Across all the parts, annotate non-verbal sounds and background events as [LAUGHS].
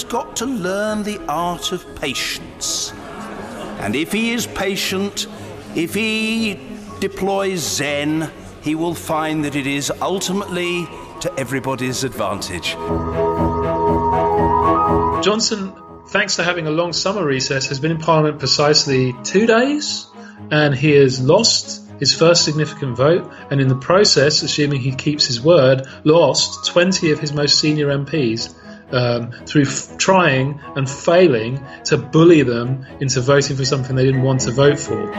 has got to learn the art of patience. And if he is patient, if he deploys Zen, he will find that it is ultimately to everybody's advantage. Johnson, thanks to having a long summer recess, has been in Parliament precisely two days, and he has lost his first significant vote, and in the process, assuming he keeps his word, lost 20 of his most senior MPs. Um, through f- trying and failing to bully them into voting for something they didn't want to vote for.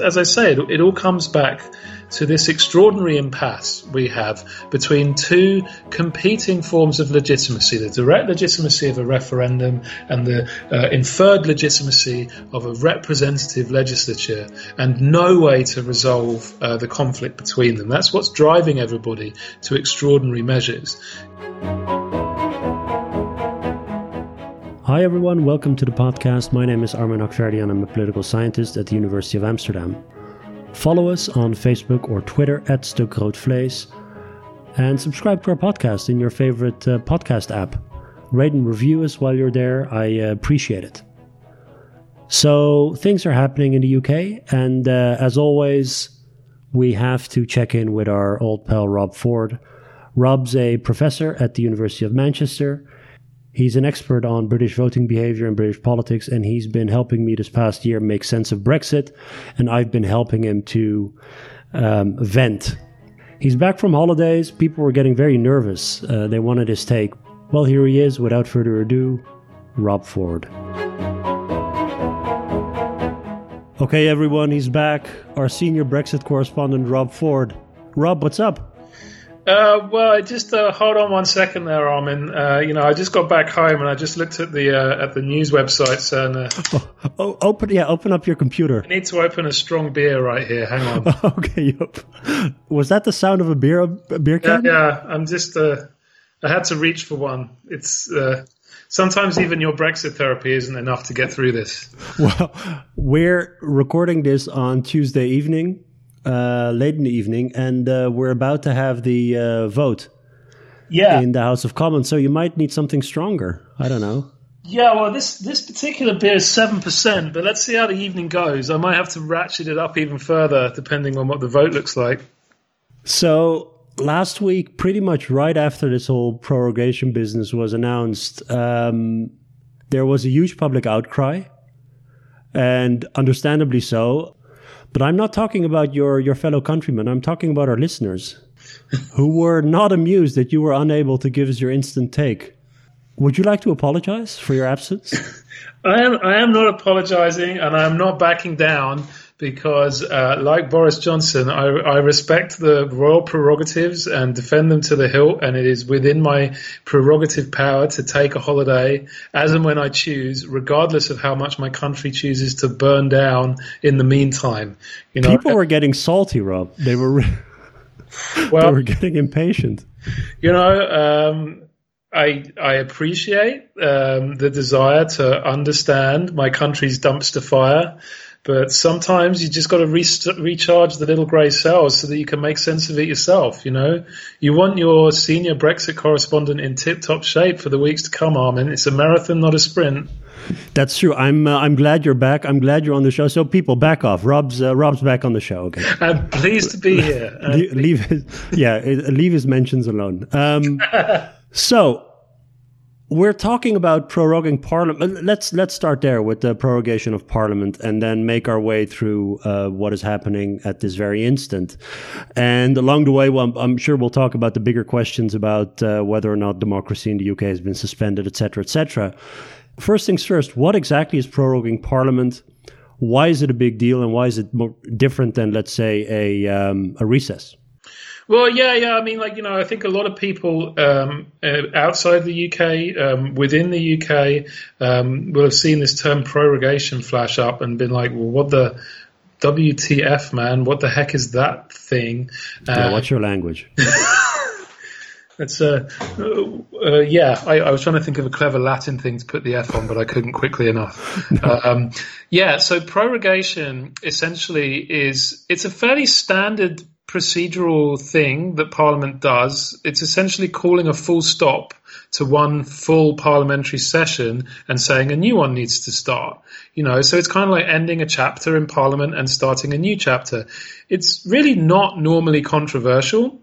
As I say, it, it all comes back to this extraordinary impasse we have between two competing forms of legitimacy the direct legitimacy of a referendum and the uh, inferred legitimacy of a representative legislature, and no way to resolve uh, the conflict between them. That's what's driving everybody to extraordinary measures. Hi everyone, welcome to the podcast. My name is Armin Hakhverdian. I'm a political scientist at the University of Amsterdam. Follow us on Facebook or Twitter at Stuk and subscribe to our podcast in your favorite uh, podcast app. Rate and review us while you're there. I uh, appreciate it. So, things are happening in the UK, and uh, as always, we have to check in with our old pal Rob Ford. Rob's a professor at the University of Manchester He's an expert on British voting behavior and British politics, and he's been helping me this past year make sense of Brexit, and I've been helping him to um, vent. He's back from holidays. People were getting very nervous. Uh, they wanted his take. Well, here he is. Without further ado, Rob Ford. Okay, everyone, he's back. Our senior Brexit correspondent, Rob Ford. Rob, what's up? Uh, well, just uh, hold on one second there, Armin. Uh, you know, I just got back home and I just looked at the uh, at the news websites and uh, [LAUGHS] oh, open yeah, open up your computer. I need to open a strong beer right here. Hang on. [LAUGHS] okay, Yep. was that the sound of a beer a beer can? Yeah, yeah. I'm just uh, I had to reach for one. It's sometimes even your Brexit therapy isn't enough to get through this. [LAUGHS] Well, we're recording this on Tuesday evening uh, late in the evening, and uh, we're about to have the uh, vote. Yeah. In the House of Commons, so you might need something stronger. I don't know. Yeah, well, this this particular beer is seven percent, but let's see how the evening goes. I might have to ratchet it up even further depending on what the vote looks like. So last week, pretty much right after this whole prorogation business was announced, um, there was a huge public outcry, and understandably so. But I'm not talking about your, your fellow countrymen. I'm talking about our listeners who were not amused that you were unable to give us your instant take. Would you like to apologize for your absence? [LAUGHS] I am. I am not apologizing, and I am not backing down because, uh, like Boris Johnson, I, I, respect the royal prerogatives and defend them to the hilt, and it is within my prerogative power to take a holiday as and when I choose, regardless of how much my country chooses to burn down in the meantime. You know, people were getting salty, Rob. They were. [LAUGHS] well, they were getting impatient. You know. Um, I, I appreciate um, the desire to understand my country's dumpster fire but sometimes you just got to re- recharge the little grey cells so that you can make sense of it yourself. You know, you want your senior Brexit correspondent in tip-top shape for the weeks to come, Armin. It's a marathon, not a sprint. That's true. I'm uh, I'm glad you're back. I'm glad you're on the show. So people, back off. Rob's uh, Rob's back on the show. Okay. I'm pleased to be here. [LAUGHS] leave, leave his, yeah, [LAUGHS] leave his mentions alone. Um, [LAUGHS] so we're talking about proroguing parliament. Let's let's start there with the prorogation of parliament, and then make our way through uh, what is happening at this very instant. And along the way, well, I'm sure we'll talk about the bigger questions about uh, whether or not democracy in the UK has been suspended, etc., etc. First things first. What exactly is proroguing parliament? Why is it a big deal, and why is it more different than, let's say, a um, a recess? Well, yeah, yeah. I mean, like you know, I think a lot of people um, uh, outside the UK, um, within the UK, um, will have seen this term prorogation flash up and been like, "Well, what the WTF, man? What the heck is that thing?" Yeah, uh, what's your language? [LAUGHS] It's uh, uh, yeah. I, I, was trying to think of a clever Latin thing to put the F on, but I couldn't quickly enough. [LAUGHS] no. um, yeah. So prorogation essentially is it's a fairly standard procedural thing that Parliament does. It's essentially calling a full stop to one full parliamentary session and saying a new one needs to start. You know, so it's kind of like ending a chapter in Parliament and starting a new chapter. It's really not normally controversial.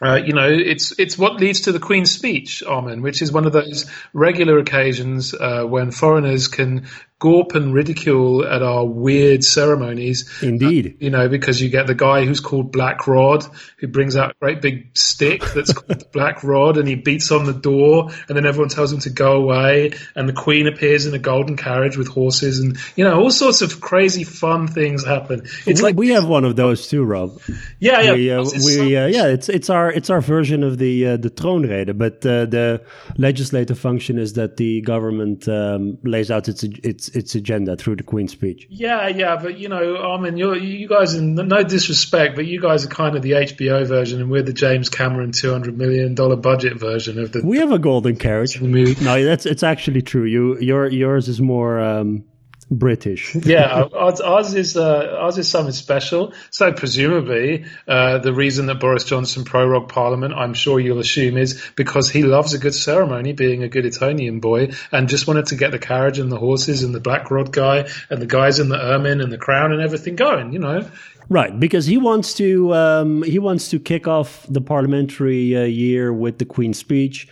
Uh, you know, it's it's what leads to the Queen's speech, Armin, which is one of those regular occasions uh, when foreigners can gawp and ridicule at our weird ceremonies. Indeed. Uh, you know, because you get the guy who's called Black Rod, who brings out a great big stick that's called [LAUGHS] Black Rod, and he beats on the door, and then everyone tells him to go away, and the Queen appears in a golden carriage with horses, and, you know, all sorts of crazy fun things happen. It's we, like we have one of those too, Rob. Yeah, yeah. We, uh, we so uh, yeah, it's it's our it's our version of the uh, the troonrede, but uh, the legislative function is that the government um, lays out its its its agenda through the Queen's speech. Yeah, yeah, but you know, I mean, you you guys, in no disrespect, but you guys are kind of the HBO version, and we're the James Cameron two hundred million dollar budget version of the. We have a golden carriage. No, that's it's actually true. You your yours is more. Um, British. [LAUGHS] yeah, ours, ours is uh, ours is something special. So presumably, uh, the reason that Boris Johnson prorogued Parliament, I'm sure you'll assume, is because he loves a good ceremony, being a good Etonian boy, and just wanted to get the carriage and the horses and the black rod guy and the guys in the ermine and the crown and everything going. You know, Right, because he wants to um, he wants to kick off the parliamentary uh, year with the Queen's speech,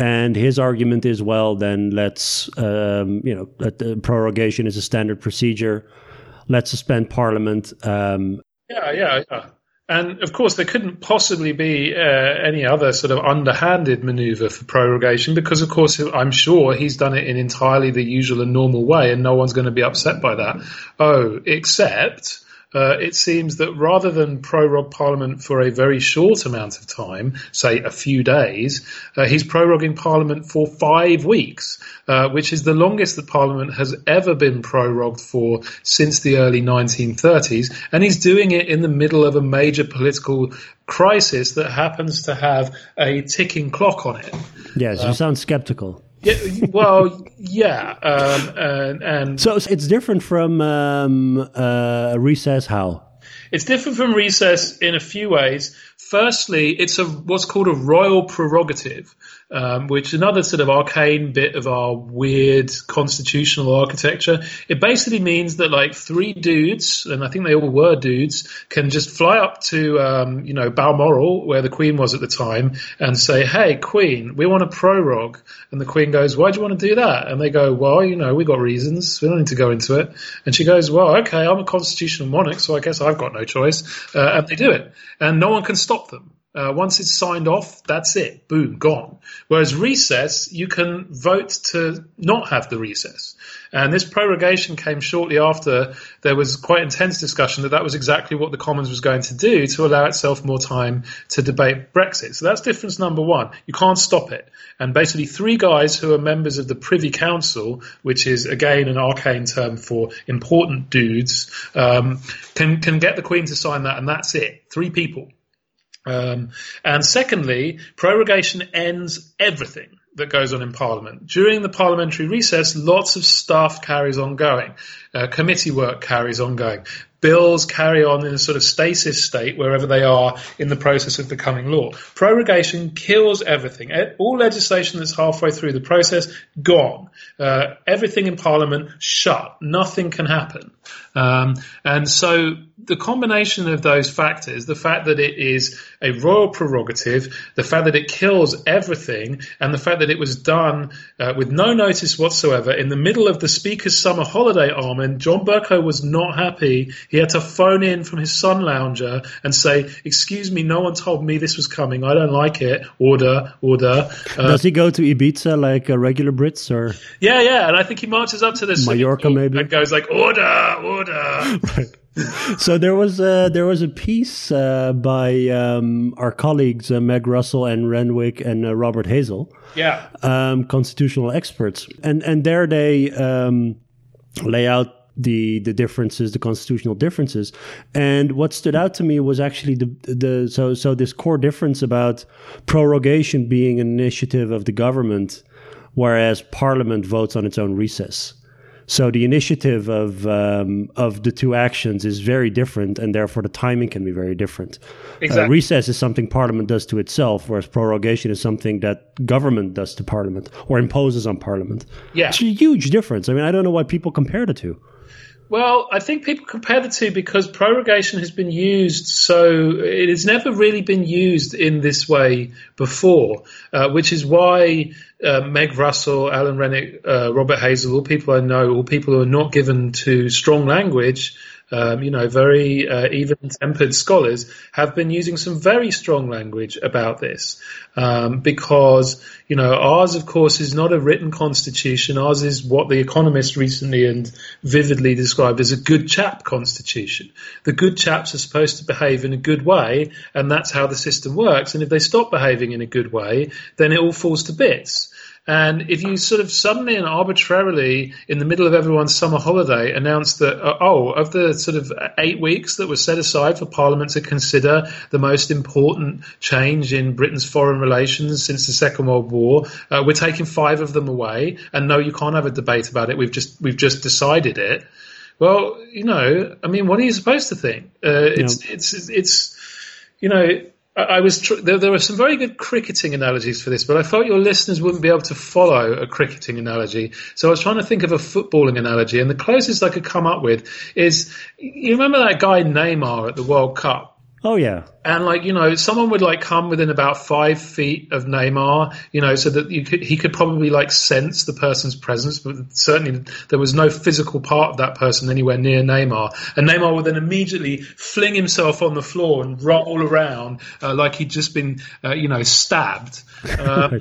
and his argument is, well, then let's, um, you know, the prorogation is a standard procedure. Let's suspend Parliament. Um, yeah, yeah, yeah. And of course, there couldn't possibly be uh, any other sort of underhanded maneuver for prorogation because, of course, I'm sure he's done it in entirely the usual and normal way, and no one's going to be upset by that. Oh, except uh, it seems that rather than prorogue Parliament for a very short amount of time, say a few days, uh, he's proroguing Parliament for five weeks, uh, which is the longest that Parliament has ever been prorogued for since the early 1930s. And he's doing it in the middle of a major political crisis that happens to have a ticking clock on it. Yes, you uh, sound skeptical. Yeah, well, yeah, um, and, and, so it's different from um, uh, recess. How? It's different from recess in a few ways. Firstly, it's a what's called a royal prerogative, um, which another sort of arcane bit of our weird constitutional architecture. It basically means that like three dudes, and I think they all were dudes, can just fly up to um, you know Balmoral, where the Queen was at the time, and say, "Hey, Queen, we want a prorogue." And the Queen goes, "Why do you want to do that?" And they go, "Well, you know, we got reasons. We don't need to go into it." And she goes, "Well, okay, I'm a constitutional monarch, so I guess I've got no choice." Uh, and they do it, and no one can stop them. Uh, once it's signed off, that's it. Boom, gone. Whereas recess, you can vote to not have the recess. And this prorogation came shortly after there was quite intense discussion that that was exactly what the Commons was going to do to allow itself more time to debate Brexit. So that's difference number one. You can't stop it. And basically, three guys who are members of the Privy Council, which is again an arcane term for important dudes, um, can can get the Queen to sign that, and that's it. Three people. Um, and secondly, prorogation ends everything that goes on in Parliament. During the parliamentary recess, lots of stuff carries on going. Uh, committee work carries on going. Bills carry on in a sort of stasis state wherever they are in the process of becoming law. Prorogation kills everything. All legislation that's halfway through the process, gone. Uh, everything in Parliament, shut. Nothing can happen. Um, and so the combination of those factors, the fact that it is a royal prerogative, the fact that it kills everything, and the fact that it was done uh, with no notice whatsoever in the middle of the Speaker's summer holiday, Armin, John Bercow was not happy. He had to phone in from his sun lounger and say, Excuse me, no one told me this was coming. I don't like it. Order, order. Uh, Does he go to Ibiza like a regular Brits or? Yeah, yeah. And I think he marches up to this Mallorca maybe and goes like, Order, order. [LAUGHS] right so there was a, there was a piece uh, by um, our colleagues uh, Meg Russell and Renwick and uh, Robert Hazell, yeah, um, constitutional experts, and and there they um, lay out the the differences, the constitutional differences, and what stood out to me was actually the the so so this core difference about prorogation being an initiative of the government, whereas Parliament votes on its own recess. So the initiative of um, of the two actions is very different, and therefore the timing can be very different. Exactly. Uh, recess is something Parliament does to itself, whereas prorogation is something that government does to Parliament or imposes on Parliament. Yeah. it's a huge difference. I mean, I don't know why people compare the two. Well, I think people compare the two because prorogation has been used so it has never really been used in this way before, uh, which is why uh, Meg Russell, Alan Renwick, uh, Robert Hazell, all people I know, all people who are not given to strong language, um, you know, very uh, even-tempered scholars have been using some very strong language about this, um, because you know ours, of course, is not a written constitution. Ours is what the Economist recently and vividly described as a good chap constitution. The good chaps are supposed to behave in a good way, and that's how the system works. And if they stop behaving in a good way, then it all falls to bits. And if you sort of suddenly and arbitrarily, in the middle of everyone's summer holiday, announce that, uh, oh, of the sort of eight weeks that were set aside for Parliament to consider the most important change in Britain's foreign relations since the Second World War, uh, we're taking five of them away. And no, you can't have a debate about it. We've just we've just decided it. Well, you know, I mean, what are you supposed to think? Uh, it's, Yeah. it's it's you know. I was tr- there, there were some very good cricketing analogies for this, but I felt your listeners wouldn't be able to follow a cricketing analogy. So I was trying to think of a footballing analogy, and the closest I could come up with is you remember that guy Neymar at the World Cup? Oh yeah, And like you know, someone would like come within about five feet of Neymar, you know, so that you could he could probably like sense the person's presence, but certainly there was no physical part of that person anywhere near Neymar. And Neymar would then immediately fling himself on the floor and roll around uh, like he'd just been, uh, you know, stabbed. [LAUGHS] Uh,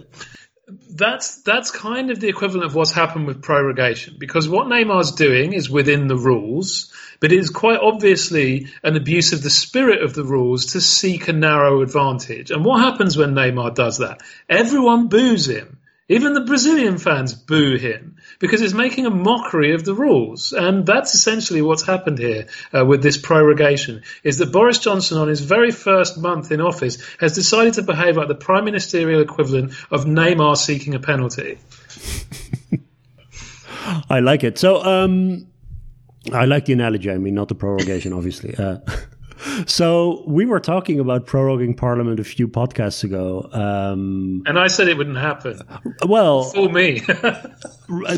that's that's kind of the equivalent of what's happened with prorogation because what Neymar's doing is within the rules, but it is quite obviously an abuse of the spirit of the rules to seek a narrow advantage. And what happens when Neymar does that? Everyone boos him. Even the Brazilian fans boo him because it's making a mockery of the rules. And that's essentially what's happened here uh, with this prorogation is that Boris Johnson on his very first month in office has decided to behave like the prime ministerial equivalent of Neymar seeking a penalty. [LAUGHS] I like it. So, um, I like the analogy. I mean, not the prorogation, obviously. Uh, [LAUGHS] so we were talking about proroguing Parliament a few podcasts ago. Um, And I said it wouldn't happen. well, for me. [LAUGHS]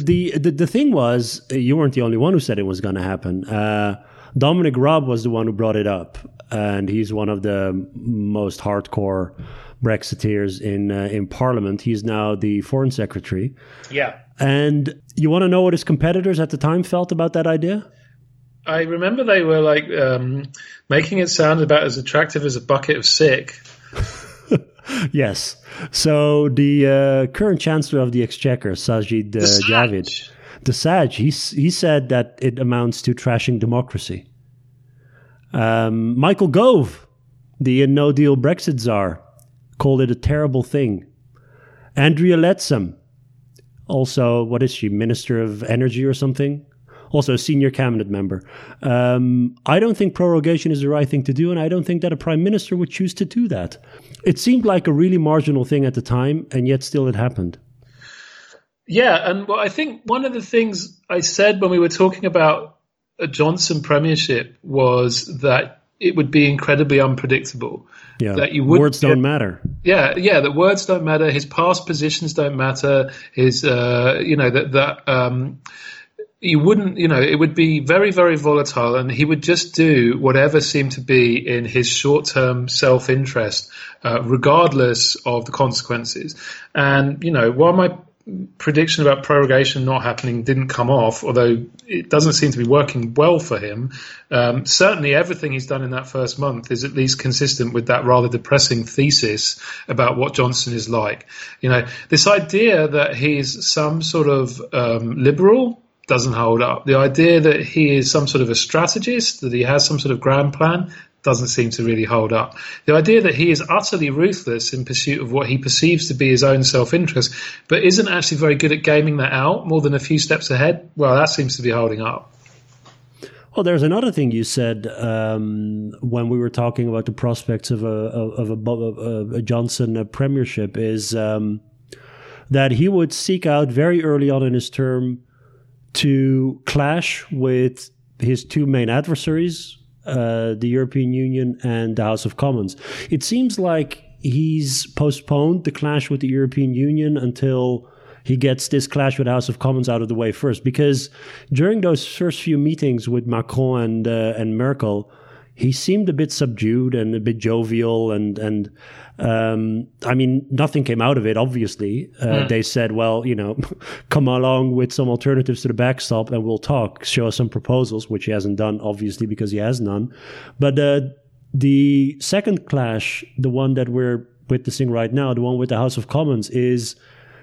the, the the thing was, uh, you weren't the only one who said it was going to happen. Uh, Dominic Raab was the one who brought it up, and he's one of the most hardcore Brexiteers in uh, in Parliament. He's now the Foreign Secretary. yeah. And you want to know what his competitors at the time felt about that idea? I remember they were like um, making it sound about as attractive as a bucket of sick. [LAUGHS] Yes. So the uh, current Chancellor of the Exchequer, Sajid uh, The Javid, Saj. the Saj, he, he said that it amounts to trashing democracy. Um, Michael Gove, the no deal Brexit czar, called it a terrible thing. Andrea Leadsom, also, what is she, Minister of Energy or something? Also, a senior cabinet member. Um, I don't think prorogation is the right thing to do, and I don't think that a prime minister would choose to do that. It seemed like a really marginal thing at the time, and yet still it happened. Yeah, and well, I think one of the things I said when we were talking about a Johnson premiership was that it would be incredibly unpredictable. Yeah, That you would words don't matter. Yeah, yeah. That words don't matter. His past positions don't matter. His, uh, you know, that that um, you wouldn't, you know, it would be very, very volatile, and he would just do whatever seemed to be in his short-term self-interest, uh, regardless of the consequences. And you know, while my prediction about prorogation not happening didn't come off, although it doesn't seem to be working well for him. Um, certainly, everything he's done in that first month is at least consistent with that rather depressing thesis about what Johnson is like. You know, this idea that he's some sort of um, liberal doesn't hold up. The idea that he is some sort of a strategist, that he has some sort of grand plan, doesn't seem to really hold up. The idea that he is utterly ruthless in pursuit of what he perceives to be his own self-interest, but isn't actually very good at gaming that out more than a few steps ahead, well, that seems to be holding up. Well, there's another thing you said um, when we were talking about the prospects of a of a, of a Johnson uh, premiership is um, that he would seek out very early on in his term to clash with his two main adversaries, uh, the European Union and the House of Commons. It seems like he's postponed the clash with the European Union until he gets this clash with the House of Commons out of the way first. Because during those first few meetings with Macron and uh, and Merkel, he seemed a bit subdued and a bit jovial and and um, I mean nothing came out of it. Obviously, uh, mm. they said, "Well, you know, [LAUGHS] come along with some alternatives to the backstop and we'll talk. Show us some proposals," which he hasn't done, obviously, because he has none. But uh, the second clash, the one that we're witnessing right now, the one with the House of Commons, is.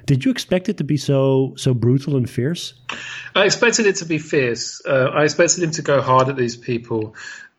Did you expect it to be so so brutal and fierce? I expected it to be fierce. Uh, I expected him to go hard at these people.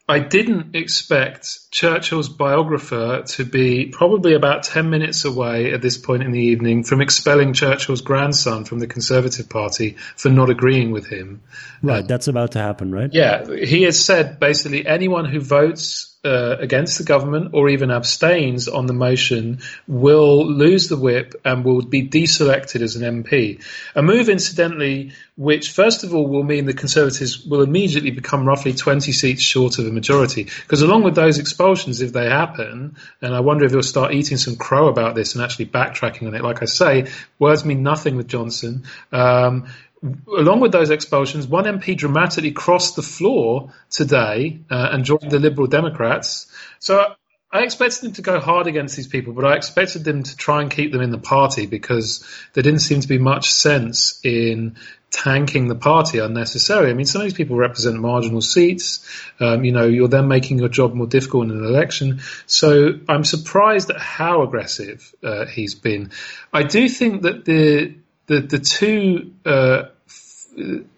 I didn't expect Churchill's biographer to be probably about 10 minutes away at this point in the evening from expelling Churchill's grandson from the Conservative Party for not agreeing with him. Right, uh, that's about to happen, right? Yeah, he has said basically anyone who votes uh, against the government or even abstains on the motion will lose the whip and will be deselected as an MP. A move, incidentally, which first of all will mean the Conservatives will immediately become roughly 20 seats short of a majority. Because along with those expulsions, if they happen, and I wonder if he'll start eating some crow about this and actually backtracking on it, like I say, words mean nothing with Johnson. Um, along with those expulsions, one MP dramatically crossed the floor today uh, and joined the Liberal Democrats. So I expected them to go hard against these people, but I expected them to try and keep them in the party because there didn't seem to be much sense in tanking the party unnecessarily. I mean, some of these people represent marginal seats. Um, you know, you're then making your job more difficult in an election. So I'm surprised at how aggressive uh, he's been. I do think that the the the two uh,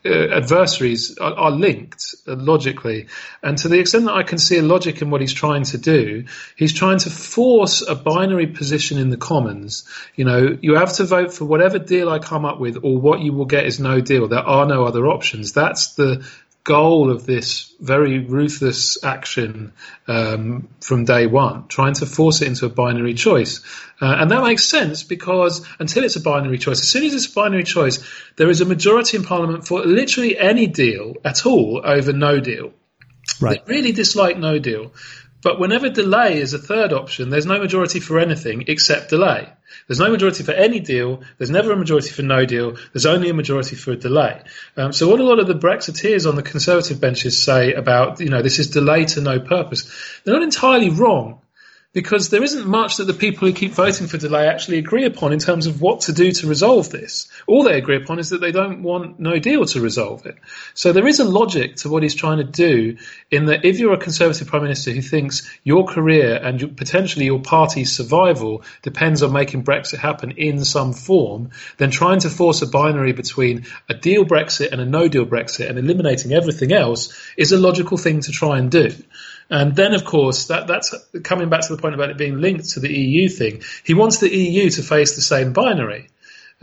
uh, adversaries are, are, linked logically, and to the extent that I can see a logic in what he's trying to do, he's trying to force a binary position in the Commons. You know, you have to vote for whatever deal I come up with, or what you will get is no deal. There are no other options. That's the goal of this very ruthless action um, from day one, trying to force it into a binary choice. Uh, and that makes sense because until it's a binary choice, as soon as it's a binary choice, there is a majority in Parliament for literally any deal at all over no deal. Right. They really dislike no deal. But whenever delay is a third option, there's no majority for anything except delay. There's no majority for any deal. There's never a majority for no deal. There's only a majority for a delay. Um, so what a lot of the Brexiteers on the Conservative benches say about, you know, this is delay to no purpose, they're not entirely wrong because there isn't much that the people who keep voting for delay actually agree upon in terms of what to do to resolve this. All they agree upon is that they don't want no deal to resolve it. So there is a logic to what he's trying to do in that if you're a Conservative Prime Minister who thinks your career and potentially your party's survival depends on making Brexit happen in some form, then trying to force a binary between a deal Brexit and a no deal Brexit and eliminating everything else is a logical thing to try and do. And then, of course, that, that's coming back to the point about it being linked to the EU thing. He wants the EU to face the same binary.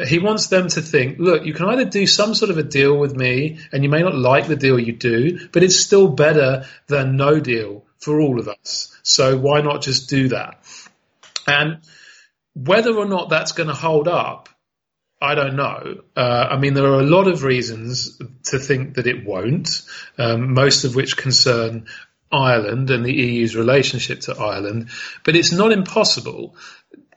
He wants them to think, look, you can either do some sort of a deal with me, and you may not like the deal you do, but it's still better than no deal for all of us. So why not just do that? And whether or not that's going to hold up, I don't know. Uh, I mean, there are a lot of reasons to think that it won't, um, most of which concern Ireland and the EU's relationship to Ireland, but it's not impossible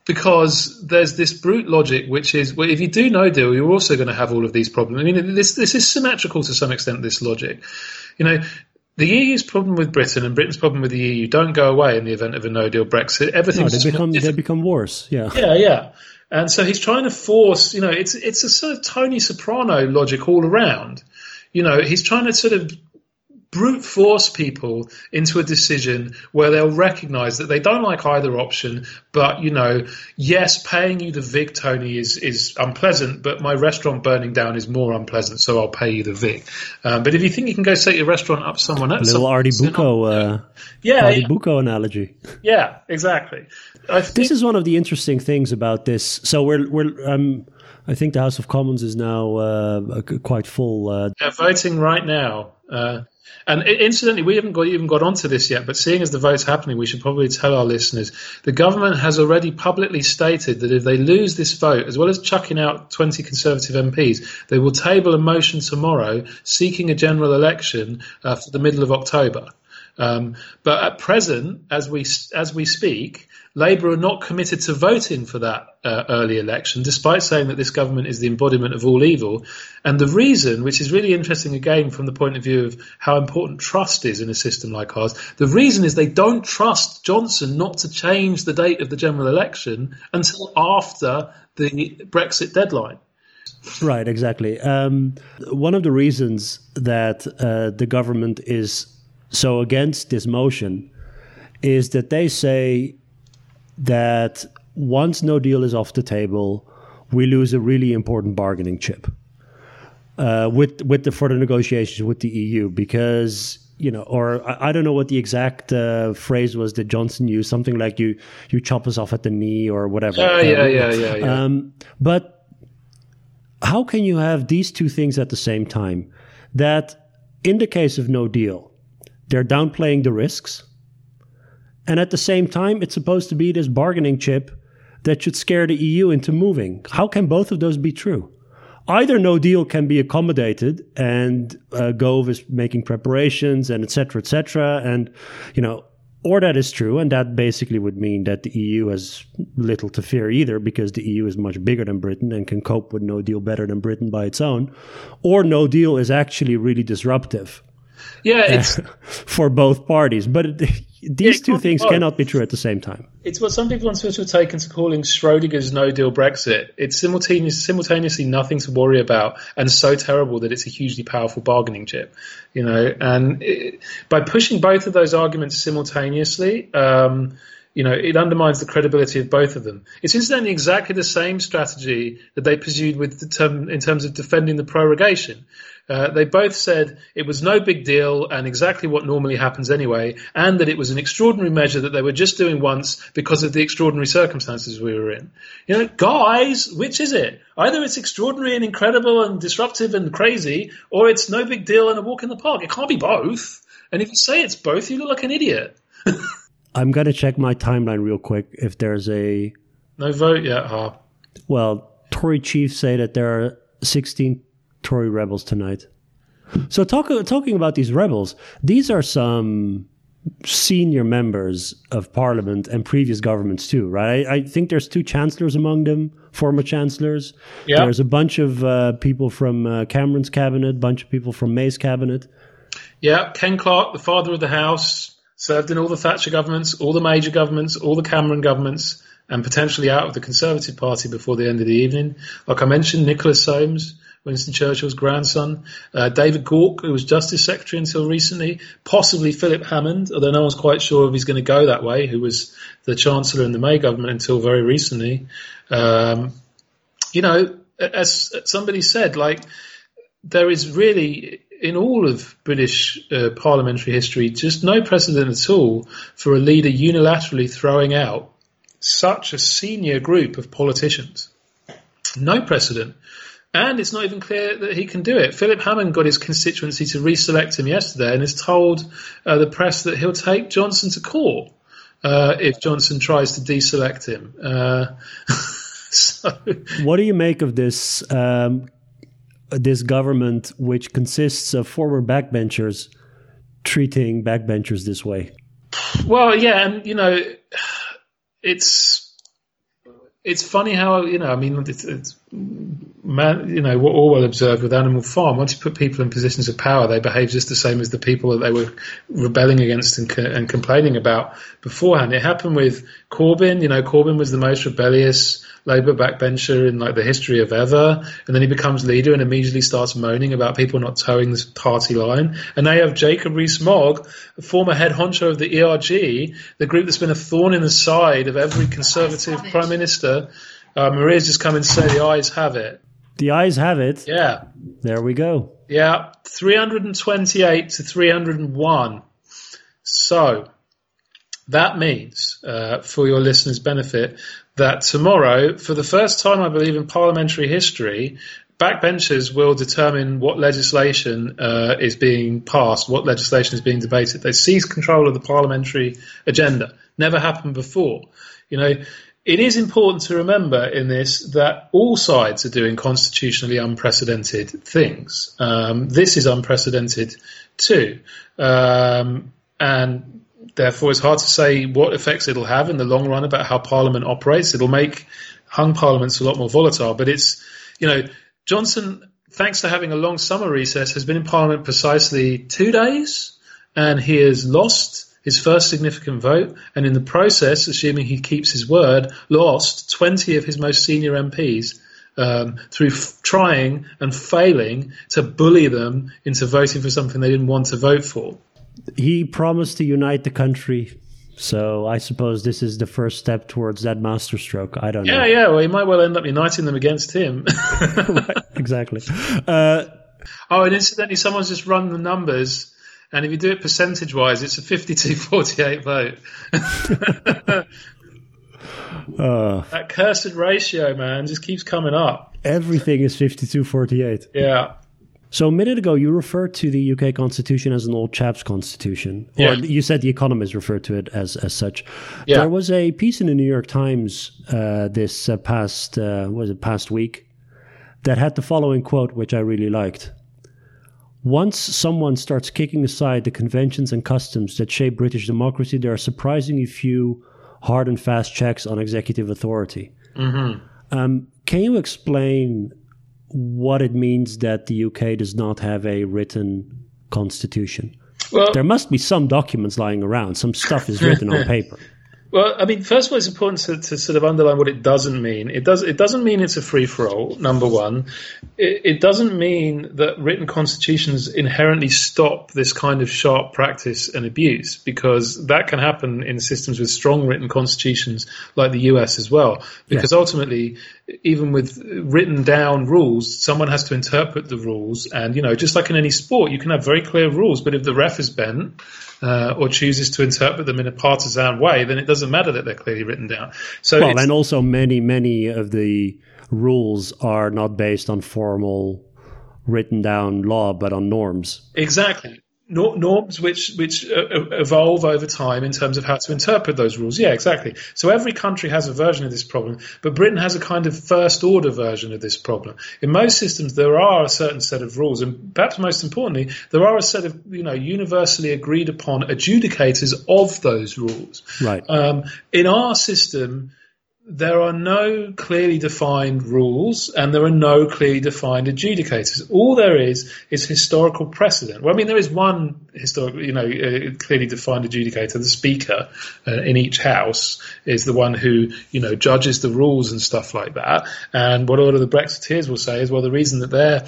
because there's this brute logic which is well, if you do no deal, you're also going to have all of these problems. I mean, this this is symmetrical to some extent. This logic, you know. The EU's problem with Britain and Britain's problem with the EU don't go away in the event of a no deal Brexit. Everything no, they become they become worse. Yeah, yeah, yeah. And so he's trying to force, you know, it's it's a sort of Tony Soprano logic all around. You know, he's trying to sort of brute force people into a decision where they'll recognize that they don't like either option, but you know, yes, paying you the vig Tony, is, is unpleasant, but my restaurant burning down is more unpleasant, so I'll pay you the vig. Um, but if you think you can go set your restaurant up someone else, a little Artie Bucco, uh, yeah, Artie yeah. Bucco analogy. Yeah, exactly. Think- this is one of the interesting things about this. So we're we're um, I think the House of Commons is now uh, quite full. Uh, They're voting right now. Uh, and incidentally, we haven't got, even got onto this yet, but seeing as the vote's happening, we should probably tell our listeners the government has already publicly stated that if they lose this vote, as well as chucking out 20 Conservative MPs, they will table a motion tomorrow seeking a general election uh, for the middle of October. Um, but at present, as we as we speak, Labour are not committed to voting for that uh, early election, despite saying that this government is the embodiment of all evil. And the reason, which is really interesting again from the point of view of how important trust is in a system like ours, the reason is they don't trust Johnson not to change the date of the general election until after the Brexit deadline. Right, exactly. Um, one of the reasons that uh, the government is so against this motion is that they say that once no deal is off the table, we lose a really important bargaining chip uh, with with the further negotiations with the EU because you know, or I, I don't know what the exact uh, phrase was that Johnson used, something like you you chop us off at the knee or whatever. Oh um, yeah, yeah, yeah, yeah. Um, but how can you have these two things at the same time? That in the case of no deal, they're downplaying the risks and at the same time, it's supposed to be this bargaining chip that should scare the EU into moving. How can both of those be true? Either no deal can be accommodated and uh, Gove is making preparations and etc. etc. and you know, or that is true, and that basically would mean that the EU has little to fear either because the EU is much bigger than Britain and can cope with no deal better than Britain by its own, or no deal is actually really disruptive. Yeah, [LAUGHS] it's for both parties, but these yeah, two things cannot be true at the same time. It's what some people on Twitter have taken to calling Schrodinger's no deal Brexit. It's simultaneous, simultaneously nothing to worry about and so terrible that it's a hugely powerful bargaining chip. You know, and it, by pushing both of those arguments simultaneously, um, you know, it undermines the credibility of both of them. It's incidentally exactly the same strategy that they pursued with the term, in terms of defending the prorogation. Uh, they both said it was no big deal and exactly what normally happens anyway, and that it was an extraordinary measure that they were just doing once because of the extraordinary circumstances we were in. You know, guys, which is it? Either it's extraordinary and incredible and disruptive and crazy, or it's no big deal and a walk in the park. It can't be both. And if you say it's both, you look like an idiot. [LAUGHS] I'm going to check my timeline real quick if there's a. No vote yet, huh? Well, Tory chiefs say that there are 16 Tory rebels tonight. So talk, talking about these rebels, these are some senior members of parliament and previous governments too, right? I, I think there's two chancellors among them, former chancellors. Yeah. There's a bunch of uh, people from uh, Cameron's cabinet, bunch of people from May's cabinet. Yeah, Ken Clarke, the father of the house, served in all the Thatcher governments, all the major governments, all the Cameron governments, and potentially out of the Conservative Party before the end of the evening. Like I mentioned, Nicholas Soames, Winston Churchill's grandson, uh, David Gauke, who was Justice Secretary until recently, possibly Philip Hammond, although no one's quite sure if he's going to go that way, who was the Chancellor in the May government until very recently. Um, you know, as somebody said, like, there is really, in all of British uh, parliamentary history, just no precedent at all for a leader unilaterally throwing out such a senior group of politicians. No precedent. And it's not even clear that he can do it. Philip Hammond got his constituency to reselect him yesterday and has told uh, the press that he'll take Johnson to court uh, if Johnson tries to deselect him. Uh, [LAUGHS] so. What do you make of this um, this government, which consists of former backbenchers, treating backbenchers this way? Well, yeah, and you know, it's it's funny how you know. I mean, it's, it's man, you know, what Orwell observed with Animal Farm. Once you put people in positions of power, they behave just the same as the people that they were rebelling against and, and complaining about beforehand. It happened with Corbyn. You know, Corbyn was the most rebellious Labour backbencher in like the history of ever, and then he becomes leader and immediately starts moaning about people not toeing the party line. And now you have Jacob Rees-Mogg, former head honcho of the ERG, the group that's been a thorn in the side of every Conservative Prime Minister. Uh, Maria's just come and say the ayes have it. The ayes have it. Yeah. There we go. Yeah, 328 to 301. So, That means, uh, for your listeners' benefit, that tomorrow, for the first time, I believe, in parliamentary history, backbenchers will determine what legislation uh, is being passed, what legislation is being debated. They seize control of the parliamentary agenda. Never happened before. You know, it is important to remember in this that all sides are doing constitutionally unprecedented things. Um, this is unprecedented too. Um, and therefore, it's hard to say what effects it'll have in the long run about how Parliament operates. It'll make hung parliaments a lot more volatile. But it's, you know, Johnson, thanks to having a long summer recess, has been in Parliament precisely two days, and he has lost his first significant vote, and in the process, assuming he keeps his word, lost 20 of his most senior MPs um, through f- trying and failing to bully them into voting for something they didn't want to vote for. He promised to unite the country. So I suppose this is the first step towards that masterstroke. I don't yeah, know. Yeah, yeah. Well, he might well end up uniting them against him. right, [LAUGHS] [LAUGHS] exactly. Uh, oh, and incidentally, someone's just run the numbers and if you do it percentage wise, it's a 52 48 [LAUGHS] vote. uh, that cursed ratio, man, just keeps coming up. Everything is 52 48. Yeah. So a minute ago, you referred to the UK constitution as an old chap's constitution. Yeah. Or you said the Economist referred to it as, as such. Yeah. There was a piece in the New York Times uh, this uh, past, uh, was it past week, that had the following quote, which I really liked. Once someone starts kicking aside the conventions and customs that shape British democracy, there are surprisingly few hard and fast checks on executive authority. Mm-hmm. Um, can you explain what it means that the UK does not have a written constitution? Well, there must be some documents lying around. Some stuff is written on [LAUGHS] paper. Well, I mean, first of all, it's important to, to, sort of underline what it doesn't mean. It does. It doesn't mean it's a free for all. Number one, it, it, doesn't mean that written constitutions inherently stop this kind of sharp practice and abuse, because that can happen in systems with strong written constitutions like the US as well. Because yeah. ultimately, even with written down rules, someone has to interpret the rules, and you know, just like in any sport, you can have very clear rules, but if the ref is bent uh, or chooses to interpret them in a partisan way, then it doesn't matter that they're clearly written down. So well, and also many, many of the rules are not based on formal written down law, but on norms. Exactly norms which which uh, uh, evolve over time in terms of how to interpret those rules. Yeah, exactly. So every country has a version of this problem, but Britain has a kind of first order version of this problem. In most systems, there are a certain set of rules, and perhaps most importantly, there are a set of you know universally agreed upon adjudicators of those rules. Right. Um, in our system there are no clearly defined rules and there are no clearly defined adjudicators. All there is is historical precedent. Well, I mean, there is one historical, you know, uh, clearly defined adjudicator. The speaker uh, in each house is the one who, you know, judges the rules and stuff like that. And what a lot of the Brexiteers will say is, well, the reason that they're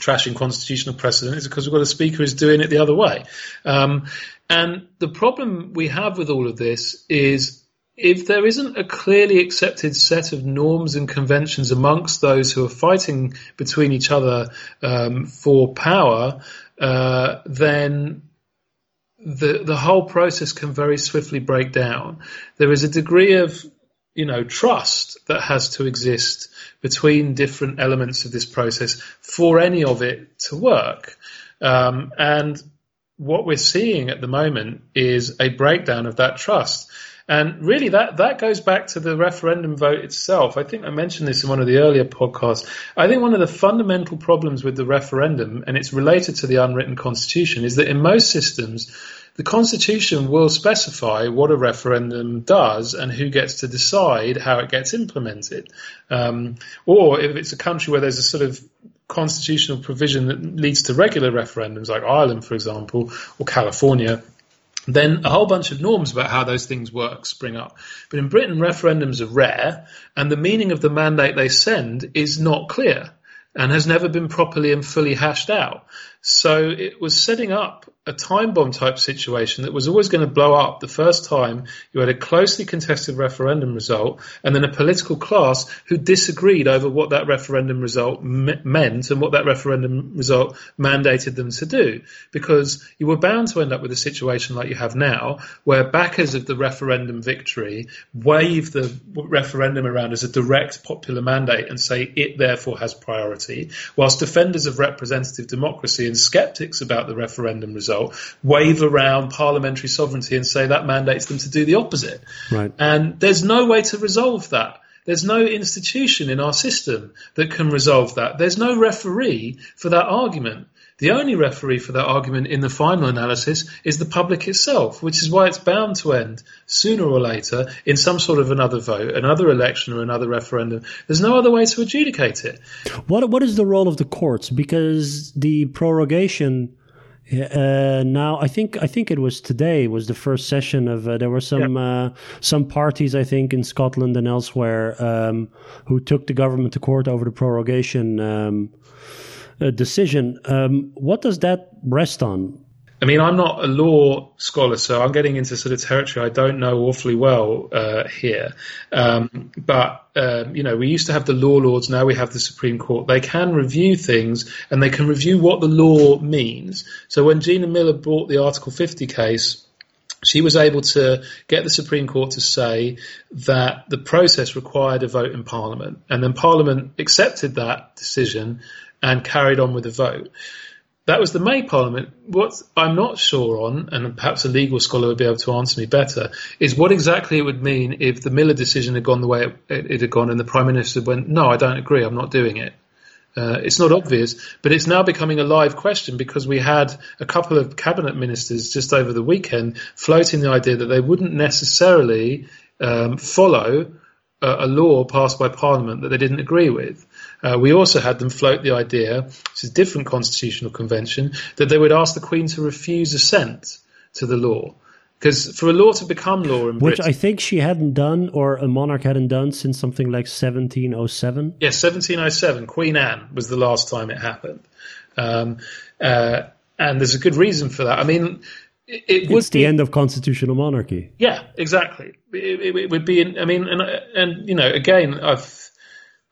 trashing constitutional precedent is because we've got a speaker who's doing it the other way. Um, and the problem we have with all of this is if there isn't a clearly accepted set of norms and conventions amongst those who are fighting between each other um, for power, uh, then the the whole process can very swiftly break down. There is a degree of you know trust that has to exist between different elements of this process for any of it to work, um, and what we're seeing at the moment is a breakdown of that trust. And really, that, that goes back to the referendum vote itself. I think I mentioned this in one of the earlier podcasts. I think one of the fundamental problems with the referendum, and it's related to the unwritten constitution, is that in most systems, the constitution will specify what a referendum does and who gets to decide how it gets implemented. Um, or if it's a country where there's a sort of constitutional provision that leads to regular referendums, like Ireland, for example, or California, then a whole bunch of norms about how those things work spring up. But in Britain, referendums are rare, and the meaning of the mandate they send is not clear and has never been properly and fully hashed out. So it was setting up a time bomb type situation that was always going to blow up the first time you had a closely contested referendum result and then a political class who disagreed over what that referendum result me- meant and what that referendum result mandated them to do. Because you were bound to end up with a situation like you have now, where backers of the referendum victory wave the referendum around as a direct popular mandate and say it therefore has priority, whilst defenders of representative democracy and skeptics about the referendum result wave around parliamentary sovereignty and say that mandates them to do the opposite. Right. And there's no way to resolve that. There's no institution in our system that can resolve that. There's no referee for that argument. The only referee for that argument in the final analysis is the public itself, which is why it's bound to end sooner or later in some sort of another vote, another election, or another referendum. There's no other way to adjudicate it. What what is the role of the courts? Because the prorogation. Uh, now I think I think it was today was the first session of uh, there were some Yeah. uh, some parties I think in Scotland and elsewhere um, who took the government to court over the prorogation um, decision. Um, what does that rest on? I mean, I'm not a law scholar, so I'm getting into sort of territory I don't know awfully well uh, here. Um, but um, you know, we used to have the law lords. Now we have the Supreme Court. They can review things, and they can review what the law means. So when Gina Miller brought the Article 50 case, she was able to get the Supreme Court to say that the process required a vote in Parliament, and then Parliament accepted that decision and carried on with the vote. That was the May Parliament. What I'm not sure on, and perhaps a legal scholar would be able to answer me better, is what exactly it would mean if the Miller decision had gone the way it, it had gone, and the Prime Minister went, "No, I don't agree. I'm not doing it." Uh, it's not obvious, but it's now becoming a live question because we had a couple of cabinet ministers just over the weekend floating the idea that they wouldn't necessarily um, follow a, a law passed by Parliament that they didn't agree with. Uh, we also had them float the idea, which is a different constitutional convention, that they would ask the Queen to refuse assent to the law. Because for a law to become law in Britain, Which I think she hadn't done, or a monarch hadn't done since something like 1707. Yes, 1707, Queen Anne was the last time it happened. Um, uh, and there's a good reason for that. I mean, it, it would It's the be, end of constitutional monarchy. Yeah, exactly. It, it, it would be. I mean, and and you know, again, I've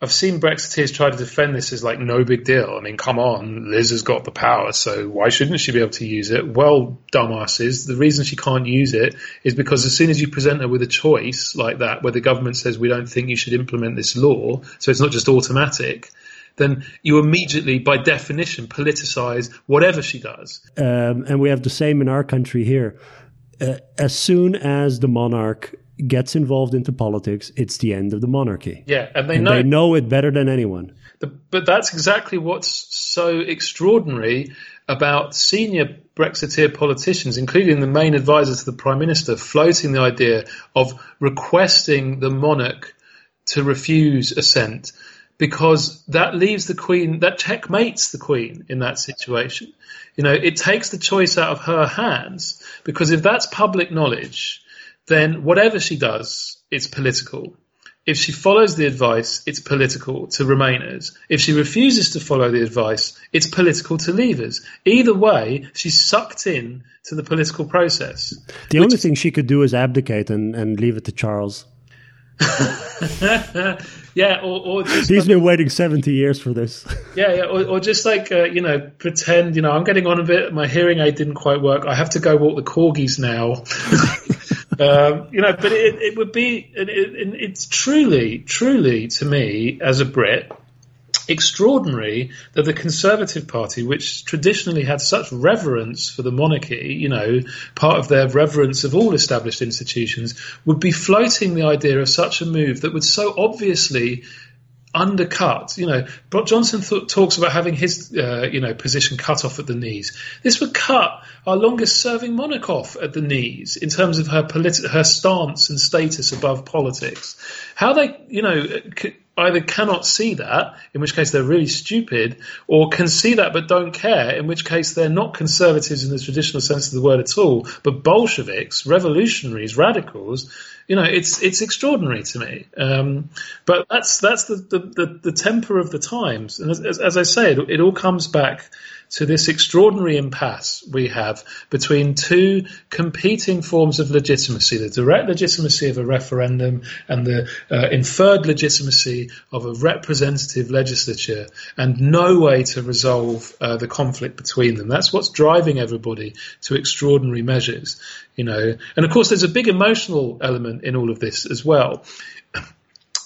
I've seen Brexiteers try to defend this as like no big deal. I mean, come on, Liz has got the power, so why shouldn't she be able to use it? Well, dumbasses, the reason she can't use it is because as soon as you present her with a choice like that, where the government says we don't think you should implement this law, so it's not just automatic, then you immediately, by definition, politicize whatever she does. Um, and we have the same in our country here. Uh, as soon as the monarch gets involved into politics, it's the end of the monarchy. Yeah, and they And know they know it better than anyone. The, but that's exactly what's so extraordinary about senior Brexiteer politicians, including the main advisor to the Prime Minister, floating the idea of requesting the monarch to refuse assent, because that leaves the Queen, that checkmates the Queen in that situation. You know, it takes the choice out of her hands, because if that's public knowledge, then whatever she does, it's political. If she follows the advice, it's political to Remainers. If she refuses to follow the advice, it's political to Leavers. Either way, she's sucked in to the political process. The only thing she could do is abdicate and, and leave it to Charles. [LAUGHS] Yeah, or, or just He's been waiting 70 years for this. [LAUGHS] yeah, yeah, or, or just like uh, you know, pretend you know I'm getting on a bit. My hearing aid didn't quite work. I have to go walk the corgis now. [LAUGHS] um, you know, but it, it would be it, it, it's truly, truly to me as a Brit extraordinary that the Conservative Party, which traditionally had such reverence for the monarchy, you know, part of their reverence of all established institutions, would be floating the idea of such a move that would so obviously undercut. You know, Boris Johnson th- talks about having his, uh, you know, position cut off at the knees. This would cut our longest-serving monarch off at the knees in terms of her politi- her stance and status above politics. How they, you know. C- either cannot see that, in which case they're really stupid, or can see that but don't care, in which case they're not conservatives in the traditional sense of the word at all, but Bolsheviks, revolutionaries, radicals. You know, it's it's extraordinary to me. Um, but that's that's the, the, the, the temper of the times, and as, as, as I say, it, it all comes back to this extraordinary impasse we have between two competing forms of legitimacy the direct legitimacy of a referendum and the uh, inferred legitimacy of a representative legislature, and no way to resolve uh, the conflict between them. That's what's driving everybody to extraordinary measures, you know. And of course, there's a big emotional element in all of this as well.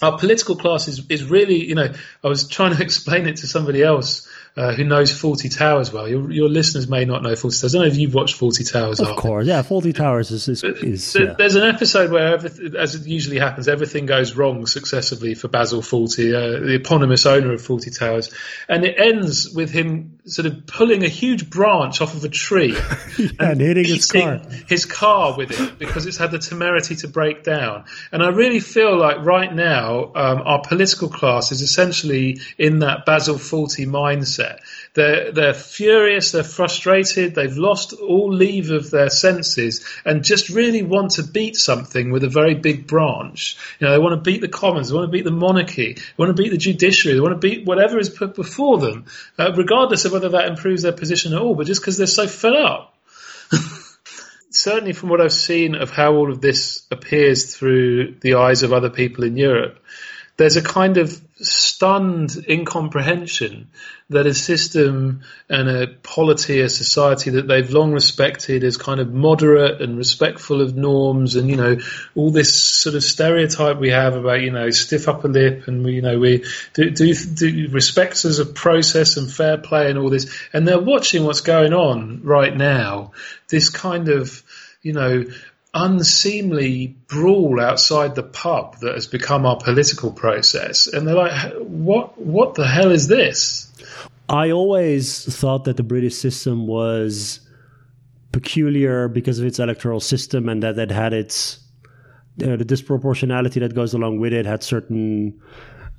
Our political class is, is really, you know, I was trying to [LAUGHS] explain it to somebody else uh, who knows Fawlty Towers well. Your, your listeners may not know Fawlty Towers. I don't know if you've watched Fawlty Towers. Of course, yeah. Fawlty Towers is. is, is yeah. There's an episode where, as it usually happens, everything goes wrong successively for Basil Fawlty, uh, the eponymous owner of Fawlty Towers, and it ends with him sort of pulling a huge branch off of a tree [LAUGHS] yeah, and, hitting his car. his car with it because it's had the temerity to break down. And I really feel like right now um, our political class is essentially in that Basil Fawlty mindset they're, they're furious, they're frustrated, they've lost all leave of their senses and just really want to beat something with a very big branch. You know, they want to beat the Commons, they want to beat the monarchy, they want to beat the judiciary, they want to beat whatever is put before them, uh, regardless of whether that improves their position at all, but just because they're so fed up. [LAUGHS] Certainly, from what I've seen of how all of this appears through the eyes of other people in Europe, there's a kind of stunned incomprehension that a system and a polity, a society that they've long respected as kind of moderate and respectful of norms and, you know, all this sort of stereotype we have about, you know, stiff upper lip and, you know, we do, do, do respects as a process and fair play and all this. And they're watching what's going on right now. This kind of, you know, unseemly brawl outside the pub that has become our political process. And they're like, what, what the hell is this? I always thought that the British system was peculiar because of its electoral system and that it had its uh, the disproportionality that goes along with it had certain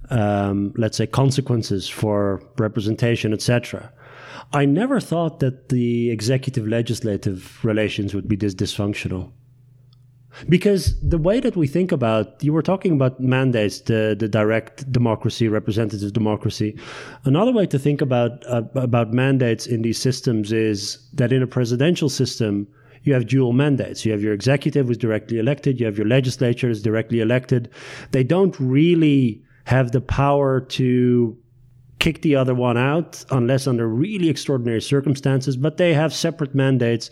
um, let's say consequences for representation etc i never thought that the executive legislative relations would be this dysfunctional because the way that we think about, you were talking about mandates, the, the direct democracy, representative democracy. Another way to think about, uh, about mandates in these systems is that in a presidential system, you have dual mandates. You have your executive who's directly elected. You have your legislature is directly elected. They don't really have the power to kick the other one out unless under really extraordinary circumstances, but they have separate mandates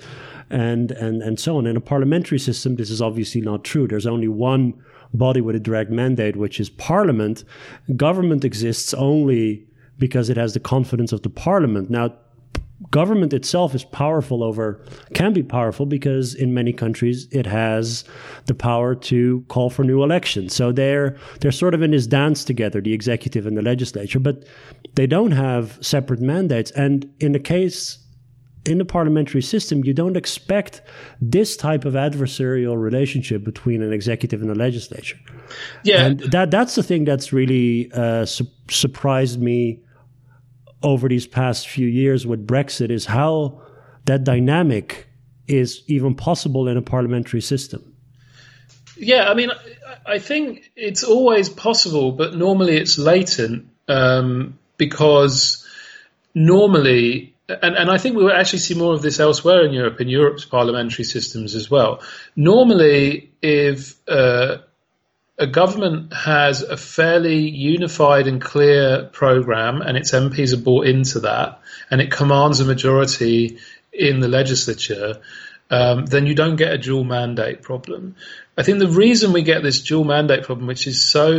and, and, and so on. In a parliamentary system, this is obviously not true. There's only one body with a direct mandate, which is parliament. Government exists only because it has the confidence of the parliament. Now, government itself is powerful over can be powerful because in many countries it has the power to call for new elections. So they're they're sort of in this dance together the executive and the legislature but they don't have separate mandates. And in the case in the parliamentary system, you don't expect this type of adversarial relationship between an executive and a legislature. Yeah, and that that's the thing that's really uh, su- surprised me over these past few years with Brexit is how that dynamic is even possible in a parliamentary system. Yeah, I mean, I think it's always possible, but normally it's latent um, because normally and, and I think we will actually see more of this elsewhere in Europe, in Europe's parliamentary systems as well. Normally, if uh, a government has a fairly unified and clear program, and its MPs are bought into that, and it commands a majority in the legislature, um, then you don't get a dual mandate problem. I think the reason we get this dual mandate problem, which is so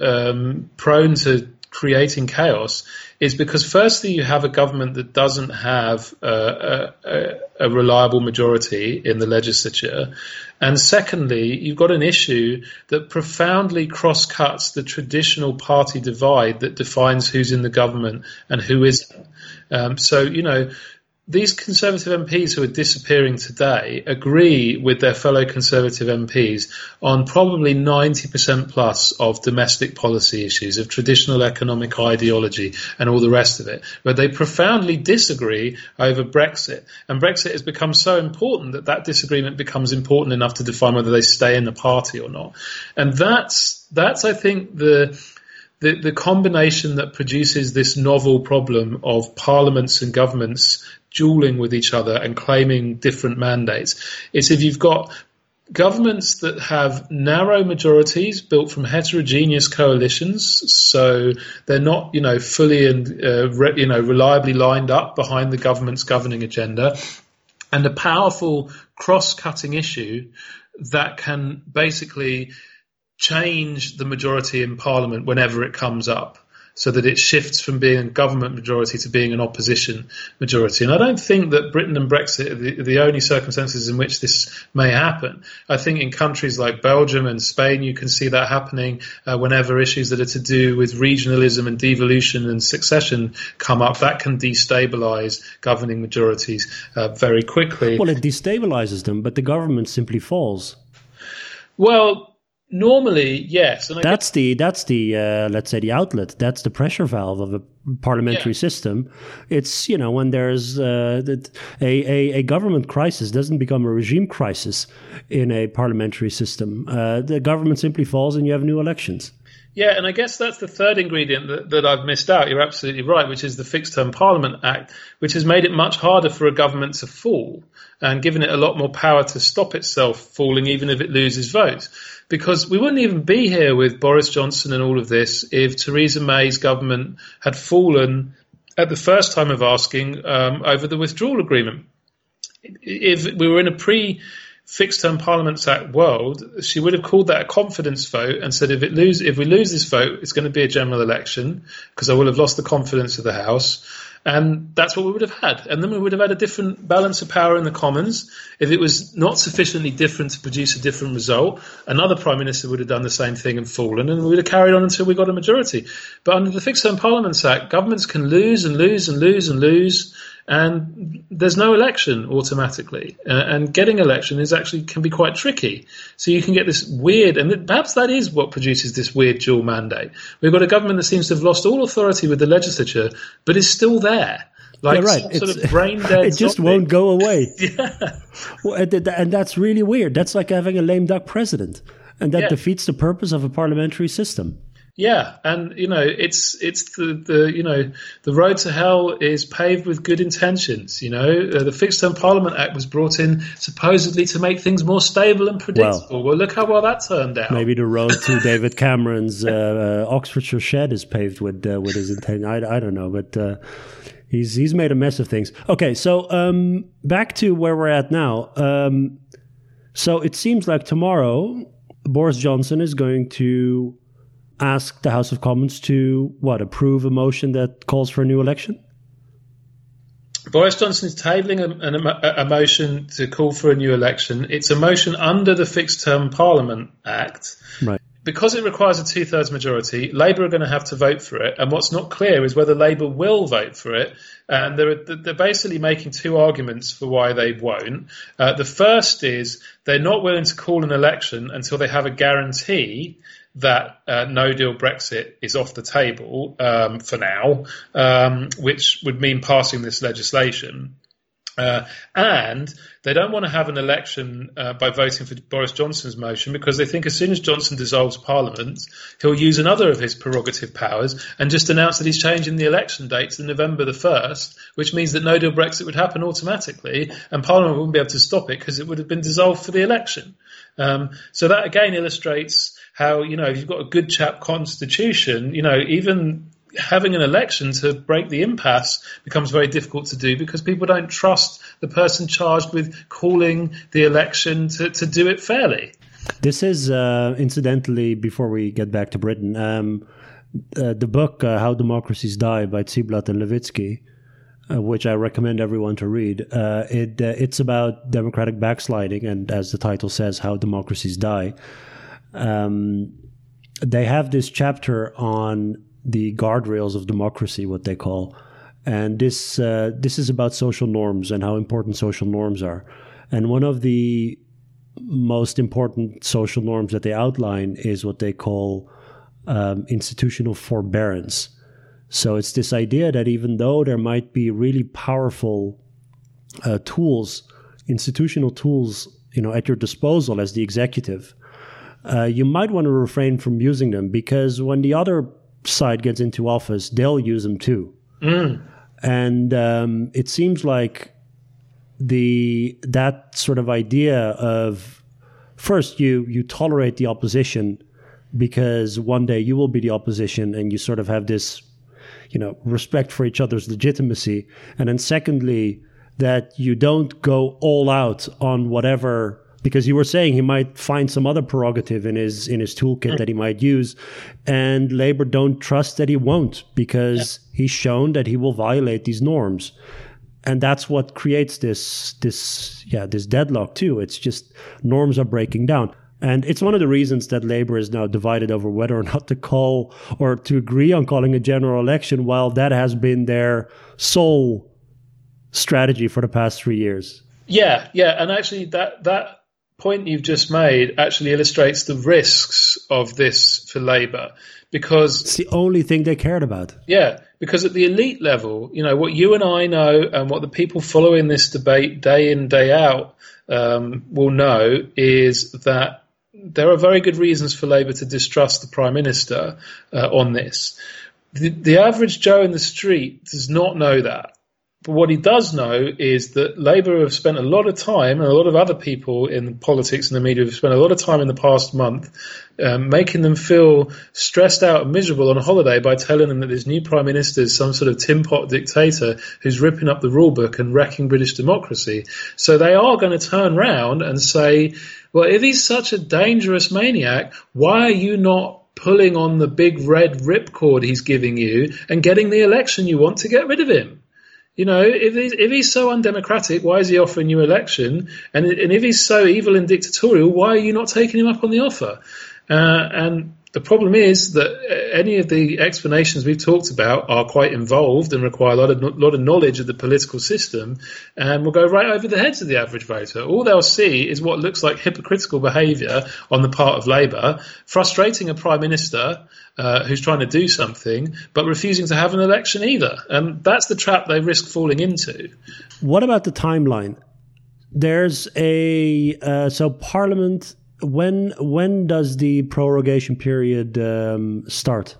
um, prone to creating chaos is because firstly you have a government that doesn't have a, a, a, reliable majority in the legislature and secondly you've got an issue that profoundly cross-cuts the traditional party divide that defines who's in the government and who isn't. Um, so you know these Conservative MPs who are disappearing today agree with their fellow Conservative MPs on probably 90% plus of domestic policy issues, of traditional economic ideology, and all the rest of it. But they profoundly disagree over Brexit. And Brexit has become so important that that disagreement becomes important enough to define whether they stay in the party or not. And that's, that's I think, the the, the combination that produces this novel problem of parliaments and governments dueling with each other and claiming different mandates It's if you've got governments that have narrow majorities built from heterogeneous coalitions, so they're not, you know, fully and uh, re- you know reliably lined up behind the government's governing agenda, and a powerful cross-cutting issue that can basically change the majority in parliament whenever it comes up so that it shifts from being a government majority to being an opposition majority. And I don't think that Britain and Brexit are the, the, only circumstances in which this may happen. I think in countries like Belgium and Spain, you can see that happening uh, whenever issues that are to do with regionalism and devolution and secession come up. That can destabilize governing majorities uh, very quickly. Well, it destabilizes them, but the government simply falls. Well, Normally, yes. that's guess- the that's the uh, let's say the outlet. That's the pressure valve of a parliamentary yeah. system. It's you know when there's uh, a, a a government crisis doesn't become a regime crisis in a parliamentary system. Uh, the government simply falls and you have new elections. Yeah, and I guess that's the third ingredient that, that I've missed out. You're absolutely right, which is the Fixed Term Parliament Act, which has made it much harder for a government to fall and given it a lot more power to stop itself falling, even if it loses votes. Because we wouldn't even be here with Boris Johnson and all of this if Theresa May's government had fallen at the first time of asking um, over the withdrawal agreement. If we were in a pre fixed term Parliaments Act world, she would have called that a confidence vote and said if it lose if we lose this vote, it's going to be a general election because I will have lost the confidence of the House. And that's what we would have had. And then we would have had a different balance of power in the Commons. If it was not sufficiently different to produce a different result, another Prime Minister would have done the same thing and fallen, and we would have carried on until we got a majority. But under the Fixed Term Parliaments Act, governments can lose and lose and lose and lose and there's no election automatically. Uh, and getting election is actually can be quite tricky. So you can get this weird, and perhaps that is what produces this weird dual mandate. We've got a government that seems to have lost all authority with the legislature, but is still there. Like yeah, right. Sort of brain dead. [LAUGHS] it just won't go away. [LAUGHS] yeah. Well, and that's really weird. That's like having a lame duck president, and that yeah. defeats the purpose of a parliamentary system. Yeah, and you know, it's it's the, the you know the road to hell is paved with good intentions. You know, uh, the Fixed Term Parliament Act was brought in supposedly to make things more stable and predictable. Well, well look how well that turned out. Maybe the road to [LAUGHS] David Cameron's uh, uh, Oxfordshire shed is paved with uh, with his intent. I, I don't know, but. Uh, he's he's made a mess of things. Okay, so um, back to where we're at now. Um, so it seems like tomorrow Boris Johnson is going to ask the House of Commons to what approve a motion that calls for a new election? Boris Johnson is tabling a, a, a, motion to call for a new election. It's a motion under the Fixed Term Parliament Act. Right. Because it requires a two thirds majority, Labour are going to have to vote for it. And what's not clear is whether Labour will vote for it. And they're, they're basically making two arguments for why they won't. Uh, the first is they're not willing to call an election until they have a guarantee that uh, no deal Brexit is off the table um, for now, um, which would mean passing this legislation. Uh, and they don't want to have an election uh, by voting for Boris Johnson's motion because they think as soon as Johnson dissolves Parliament, he'll use another of his prerogative powers and just announce that he's changing the election date to November the 1st, which means that no deal Brexit would happen automatically and Parliament wouldn't be able to stop it because it would have been dissolved for the election. Um, so that again illustrates how you know if you've got a good chap constitution, you know even having an election to break the impasse becomes very difficult to do because people don't trust the person charged with calling the election to, to do it fairly. This is, uh, incidentally, before we get back to Britain, um, uh, the book uh, How Democracies Die by Ziblatt and Levitsky, uh, which I recommend everyone to read. Uh, it, uh, it's about democratic backsliding, and as the title says, how democracies die um, they have this chapter on the guardrails of democracy, what they call, and this uh, this is about social norms and how important social norms are. And one of the most important social norms that they outline is what they call um, institutional forbearance. So it's this idea that even though there might be really powerful uh, tools, institutional tools, you know, at your disposal as the executive, uh, you might want to refrain from using them because when the other side gets into office, they'll use them too. And um, it seems like the that sort of idea of first you you tolerate the opposition because one day you will be the opposition and you sort of have this you know respect for each other's legitimacy and then secondly that you don't go all out on whatever because you were saying he might find some other prerogative in his in his toolkit that he might use and Labour don't trust that he won't because he's shown that he will violate these norms. And that's what creates this this yeah this deadlock too. It's just norms are breaking down. And it's one of the reasons that Labour is now divided over whether or [LAUGHS] not to call or to agree on calling a general election while that has been their sole strategy for the past 3 years. Yeah, yeah, and actually that that point you've just made actually illustrates the risks of this for Labour because it's the only thing they cared about yeah, because at the elite level, you know what you and I know, and what the people following this debate day in day out um, will know is that there are very good reasons for Labour to distrust the Prime Minister uh, on this. The, the average Joe in the street does not know that. But what he does know is that Labour have spent a lot of time, and a lot of other people in politics and the media have spent a lot of time in the past month um, making them feel stressed out and miserable on holiday by telling them that this new Prime Minister is some sort of tin pot dictator who's ripping up the rule book and wrecking British democracy. So they are going to turn round and say, well, if he's such a dangerous maniac, why are you not pulling on the big red ripcord he's giving you and getting the election you want to get rid of him? You know, if he's, if he's so undemocratic, why is he offering you election? And, and if he's so evil and dictatorial, why are you not taking him up on the offer? Uh, and the problem is that any of the explanations we've talked about are quite involved and require a lot of lot of knowledge of the political system, and will go right over the heads of the average voter. All they'll see is what looks like hypocritical behaviour on the part of Labour, frustrating a prime minister uh, who's trying to do something, but refusing to have an election either. And that's the trap they risk falling into. What about the timeline? There's a uh, so Parliament. When when does the prorogation period um, start?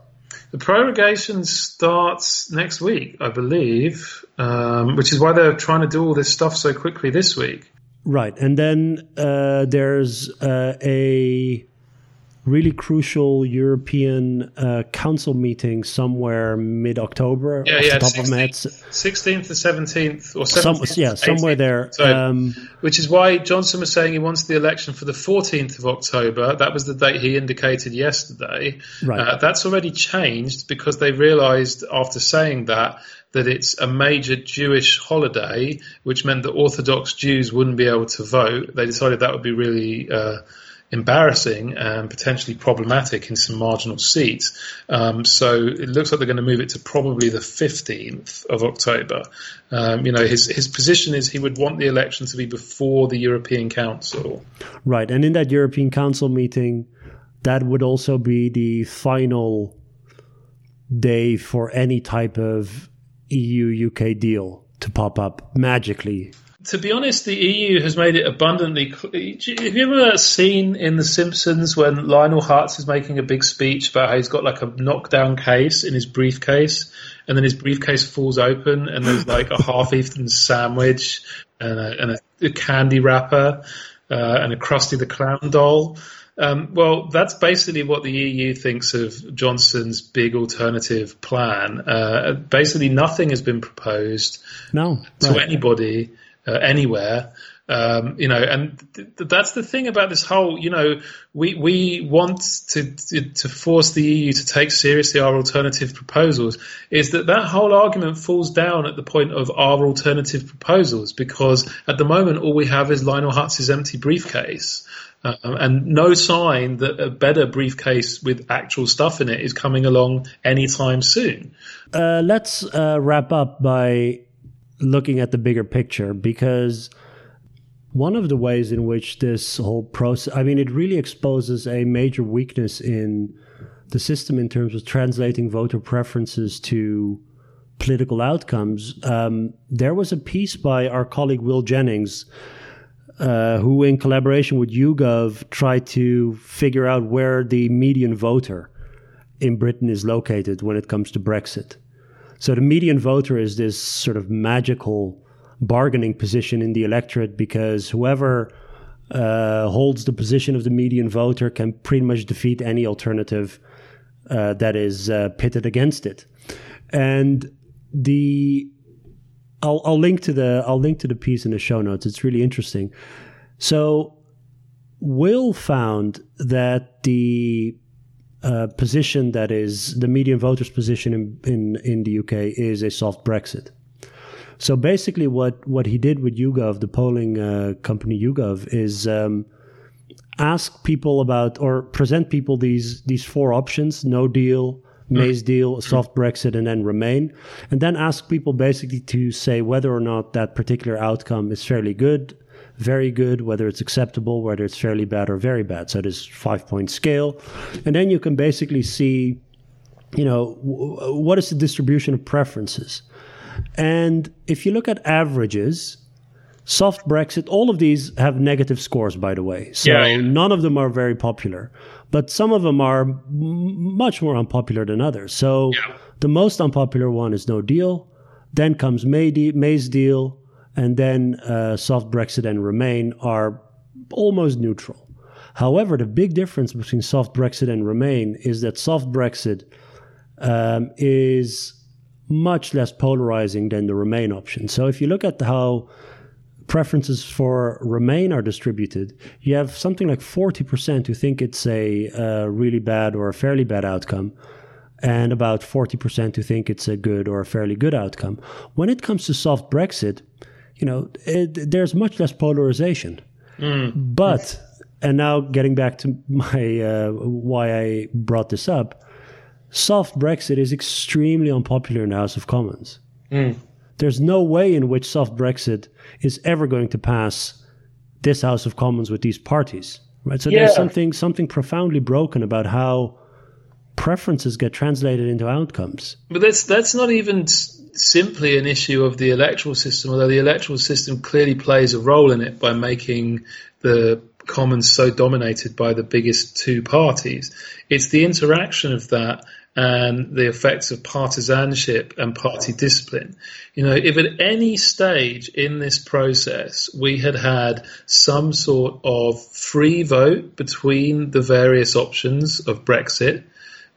The prorogation starts next week, I believe, um, which is why they're trying to do all this stuff so quickly this week. Right, and then uh, there's uh, a really crucial European uh, Council meeting somewhere mid October. Yeah, yeah, top of my head. 16th to 17th, or 17th Some, yeah, somewhere 18th. there. So, Um, which is why Johnson was saying he wants the election for the 14th of October. That was the date he indicated yesterday. Right. Uh, that's already changed because they realised after saying that that it's a major Jewish holiday, which meant that Orthodox Jews wouldn't be able to vote. They decided that would be really uh, embarrassing and potentially problematic in some marginal seats. Um, so it looks like they're going to move it to probably the 15th of October. Um, you know, his his position is he would want the election to be before the European Council. Right, and in that European Council meeting, that would also be the final day for any type of EU UK deal to pop up magically. To be honest, the EU has made it abundantly. clear. have you ever seen in The Simpsons when Lionel Hutz is making a big speech about how he's got like a knockdown case in his briefcase, and then his briefcase falls open, and there's like a half-eaten sandwich and a, and a, a candy wrapper uh, and a Krusty the Clown doll. Um, well, that's basically what the EU thinks of Johnson's big alternative plan. Uh, basically, nothing has been proposed No, to right. anybody uh, anywhere. Um, you know, and th- th- that's the thing about this whole. You know, we we want to, to to force the EU to take seriously our alternative proposals. Is that that whole argument falls down at the point of our alternative proposals because at the moment all we have is Lionel Hutz's empty briefcase. Um, and no sign that a better briefcase with actual stuff in it is coming along anytime soon. Uh, let's uh, wrap up by looking at the bigger picture because one of the ways in which this whole process, I mean, it really exposes a major weakness in the system in terms of translating voter preferences to political outcomes. Um, there was a piece by our colleague Will Jennings. Uh, who, in collaboration with YouGov, tried to figure out where the median voter in Britain is located when it comes to Brexit. So the median voter is this sort of magical bargaining position in the electorate because whoever uh, holds the position of the median voter can pretty much defeat any alternative uh, that is uh, pitted against it. And the I'll, I'll link to the I'll link to the piece in the show notes. It's really interesting. So Will found that the uh, position that is the median voters' position in, in, in the UK is a soft Brexit. So basically, what, what he did with YouGov, the polling uh, company YouGov, is um, ask people about or present people these these four options: no deal, May's deal, a soft Brexit, and then Remain, and then ask people basically to say whether or not that particular outcome is fairly good, very good, whether it's acceptable, whether it's fairly bad or very bad. So this five point scale. And then you can basically see, you know, w- what is the distribution of preferences. And if you look at averages, soft Brexit, all of these have negative scores, by the way. So Yeah, yeah. none of them are very popular, but some of them are m- much more unpopular than others. So Yeah. the most unpopular one is no deal. Then comes May de- May's deal, and then uh, soft Brexit and Remain are almost neutral. However, the big difference between soft Brexit and Remain is that soft Brexit um, is much less polarizing than the Remain option. So if you look at how preferences for Remain are distributed, you have something like 40% who think it's a uh, really bad or a fairly bad outcome, and about 40% who think it's a good or a fairly good outcome. When it comes to soft Brexit, you know, it, there's much less polarization. But, and now getting back to my uh, why I brought this up, soft Brexit is extremely unpopular in the House of Commons. There's no way in which soft Brexit is ever going to pass this House of Commons with these parties, right? So there's something something profoundly broken about how preferences get translated into outcomes. But that's that's not even simply an issue of the electoral system, although the electoral system clearly plays a role in it by making the Commons so dominated by the biggest two parties. It's the interaction of that and the effects of partisanship and party discipline. You know, if at any stage in this process we had had some sort of free vote between the various options of Brexit,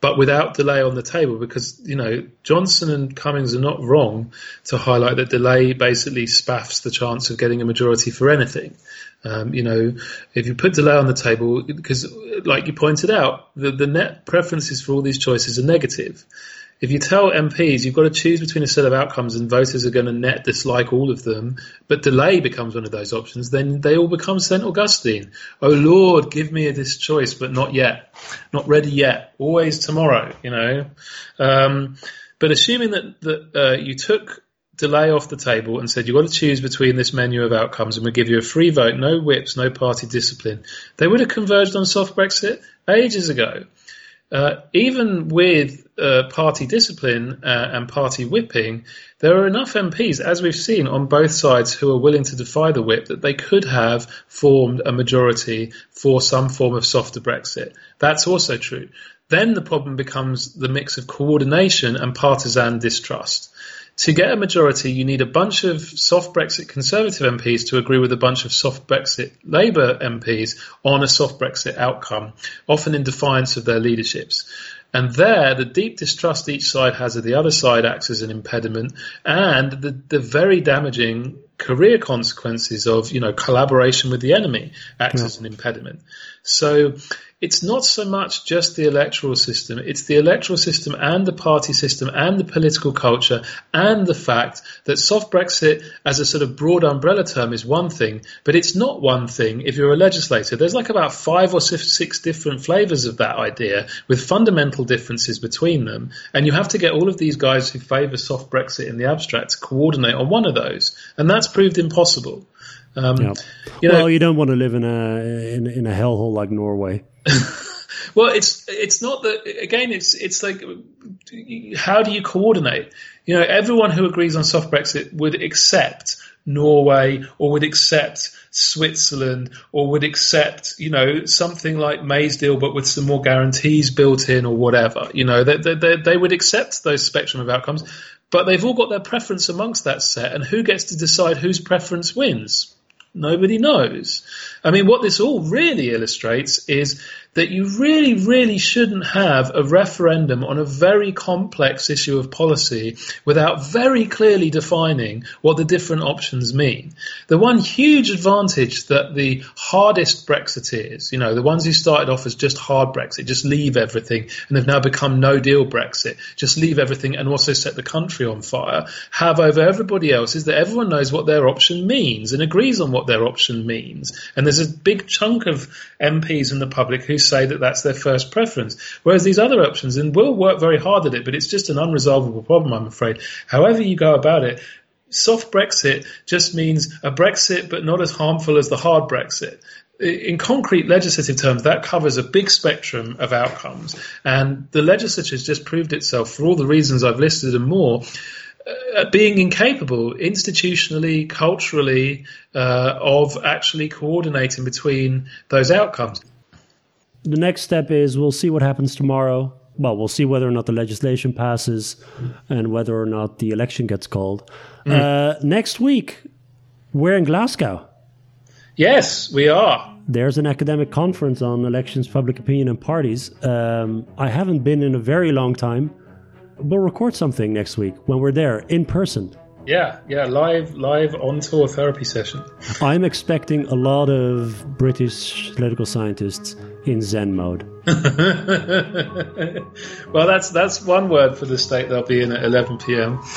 but without delay on the table because you know Johnson and Cummings are not wrong to highlight that delay basically spaffs the chance of getting a majority for anything. Um, you know, if you put delay on the table, because like you pointed out, the, the net preferences for all these choices are negative. If you tell MPs you've got to choose between a set of outcomes and voters are going to net dislike all of them, but delay becomes one of those options, then they all become St. Augustine. Oh Lord, give me this choice, but not yet. Not ready yet. Always tomorrow, you know. Um, but assuming that, that uh, you took delay off the table and said you've got to choose between this menu of outcomes and we'll give you a free vote, no whips, no party discipline, they would have converged on soft Brexit ages ago. Uh, even with uh, party discipline uh, and party whipping, there are enough MPs, as we've seen on both sides, who are willing to defy the whip that they could have formed a majority for some form of softer Brexit. That's also true. Then the problem becomes the mix of coordination and partisan distrust. To get a majority, you need a bunch of soft Brexit Conservative MPs to agree with a bunch of soft Brexit Labour MPs on a soft Brexit outcome, often in defiance of their leaderships. And there, the deep distrust each side has of the other side acts as an impediment, and the, the very damaging career consequences of, you know, collaboration with the enemy acts as an impediment. So it's not so much just the electoral system, it's the electoral system and the party system and the political culture and the fact that soft Brexit as a sort of broad umbrella term is one thing, but it's not one thing if you're a legislator. There's like about five or six different flavors of that idea with fundamental differences between them. And you have to get all of these guys who favor soft Brexit in the abstract to coordinate on one of those. And that's proved impossible. Um, Yeah. you know, well, you don't want to live in a in, in a hellhole like Norway. [LAUGHS] Well, it's it's not that again. It's it's like how do you coordinate? You know, everyone who agrees on soft Brexit would accept Norway or would accept Switzerland or would accept, you know, something like May's deal, but with some more guarantees built in or whatever. You know, they, they, they would accept those spectrum of outcomes, but they've all got their preference amongst that set, and who gets to decide whose preference wins? Nobody knows. I mean, what this all really illustrates is that you really, really shouldn't have a referendum on a very complex issue of policy without very clearly defining what the different options mean. The one huge advantage that the hardest Brexiteers, you know, the ones who started off as just hard Brexit, just leave everything, and have now become no deal Brexit, just leave everything and also set the country on fire, have over everybody else is that everyone knows what their option means and agrees on what their option means. And there's a big chunk of MPs in the public who say that that's their first preference. Whereas these other options, and we'll work very hard at it, but it's just an unresolvable problem, I'm afraid. However you go about it, soft Brexit just means a Brexit, but not as harmful as the hard Brexit. In concrete legislative terms, that covers a big spectrum of outcomes. And the legislature has just proved itself, for all the reasons I've listed and more, uh, being incapable institutionally, culturally, uh, of actually coordinating between those outcomes the next step is we'll see what happens tomorrow. Well, we'll see whether or not the legislation passes and whether or not the election gets called. Mm. Uh, next week, we're in Glasgow. Yes, we are. There's an academic conference on elections, public opinion, and parties. Um, I haven't been in a very long time. We'll record something next week when we're there in person. Yeah, yeah, live, live on tour therapy session. I'm expecting a lot of British political scientists in Zen mode. [LAUGHS] well, that's that's one word for the state they'll be in at 11 p.m. [LAUGHS]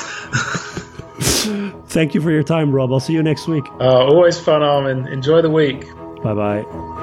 Thank you for your time, Rob. I'll see you next week. Uh, always fun, Armin. Enjoy the week. Bye bye.